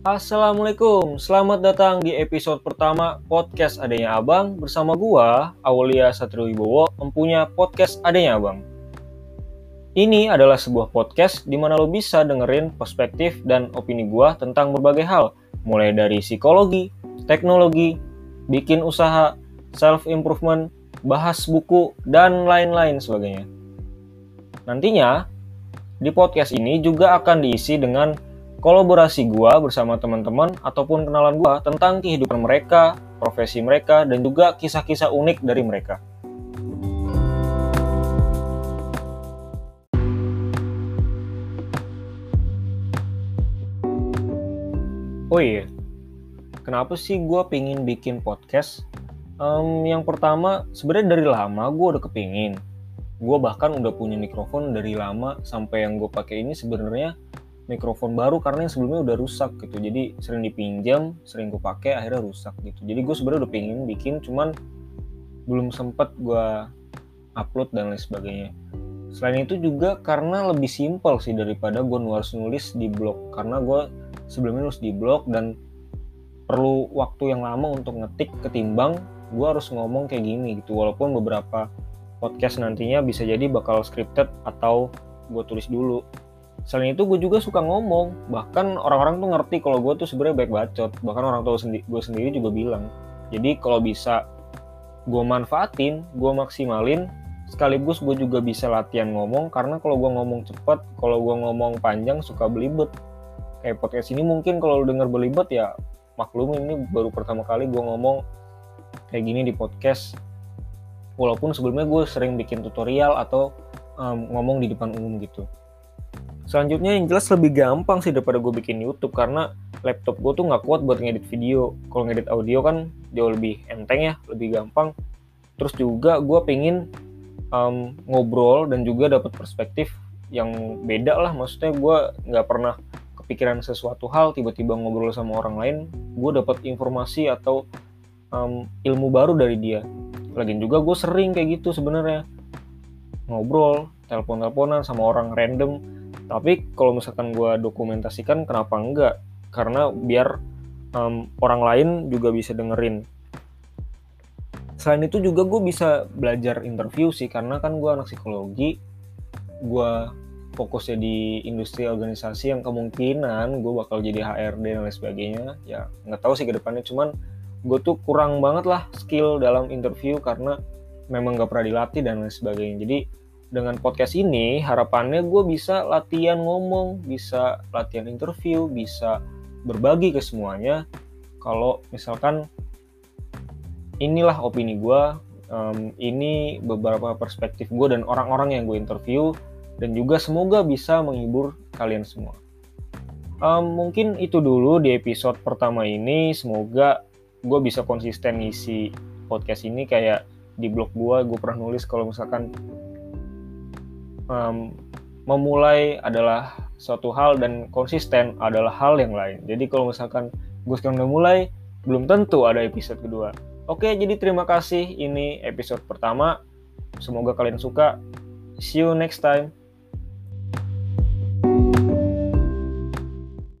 Assalamualaikum, selamat datang di episode pertama podcast Adanya Abang bersama gua, Aulia Satriwibowo, mempunyai podcast Adanya Abang. Ini adalah sebuah podcast di mana lo bisa dengerin perspektif dan opini gua tentang berbagai hal, mulai dari psikologi, teknologi, bikin usaha, self-improvement, bahas buku, dan lain-lain sebagainya. Nantinya, di podcast ini juga akan diisi dengan kolaborasi gua bersama teman-teman ataupun kenalan gua tentang kehidupan mereka, profesi mereka, dan juga kisah-kisah unik dari mereka. Oh iya, kenapa sih gue pingin bikin podcast? Um, yang pertama, sebenarnya dari lama gue udah kepingin. Gue bahkan udah punya mikrofon dari lama sampai yang gue pakai ini sebenarnya mikrofon baru karena yang sebelumnya udah rusak gitu. Jadi sering dipinjam sering gue pakai akhirnya rusak gitu. Jadi gue sebenarnya udah pengen bikin cuman belum sempet gue upload dan lain sebagainya. Selain itu juga karena lebih simpel sih daripada gue nulis nulis di blog. Karena gue sebelumnya nulis di blog dan perlu waktu yang lama untuk ngetik ketimbang gue harus ngomong kayak gini gitu. Walaupun beberapa podcast nantinya bisa jadi bakal scripted atau gue tulis dulu selain itu gue juga suka ngomong. Bahkan orang-orang tuh ngerti kalau gue tuh sebenarnya baik bacot. Bahkan orang tua sendi gue sendiri juga bilang. Jadi kalau bisa gue manfaatin gue maksimalin sekaligus gue juga bisa latihan ngomong. Karena kalau gue ngomong cepet kalau gue ngomong panjang suka belibet. Kayak podcast ini mungkin kalau lu denger belibet ya maklum ini baru pertama kali gue ngomong kayak gini di podcast. Walaupun sebelumnya gue sering bikin tutorial atau um, ngomong di depan umum gitu Selanjutnya yang jelas lebih gampang sih daripada gue bikin YouTube karena laptop gue tuh nggak kuat buat ngedit video. Kalau ngedit audio kan jauh lebih enteng ya, lebih gampang. Terus juga gue pengen um, ngobrol dan juga dapat perspektif yang beda lah. Maksudnya gue nggak pernah kepikiran sesuatu hal tiba-tiba ngobrol sama orang lain, gue dapat informasi atau um, ilmu baru dari dia. Lagian juga gue sering kayak gitu sebenarnya ngobrol, telepon-teleponan sama orang random tapi kalau misalkan gue dokumentasikan kenapa enggak? Karena biar um, orang lain juga bisa dengerin. Selain itu juga gue bisa belajar interview sih karena kan gue anak psikologi gue fokusnya di industri organisasi yang kemungkinan gue bakal jadi HRD dan lain sebagainya. Ya nggak tahu sih ke depannya cuman gue tuh kurang banget lah skill dalam interview karena memang gak pernah dilatih dan lain sebagainya. Jadi dengan podcast ini harapannya gue bisa latihan ngomong, bisa latihan interview, bisa berbagi ke semuanya. Kalau misalkan inilah opini gue, um, ini beberapa perspektif gue dan orang-orang yang gue interview, dan juga semoga bisa menghibur kalian semua. Um, mungkin itu dulu di episode pertama ini. Semoga gue bisa konsisten ngisi podcast ini kayak di blog gue, gue pernah nulis kalau misalkan um, memulai adalah suatu hal dan konsisten adalah hal yang lain. Jadi kalau misalkan gue sekarang udah mulai, belum tentu ada episode kedua. Oke, jadi terima kasih. Ini episode pertama. Semoga kalian suka. See you next time.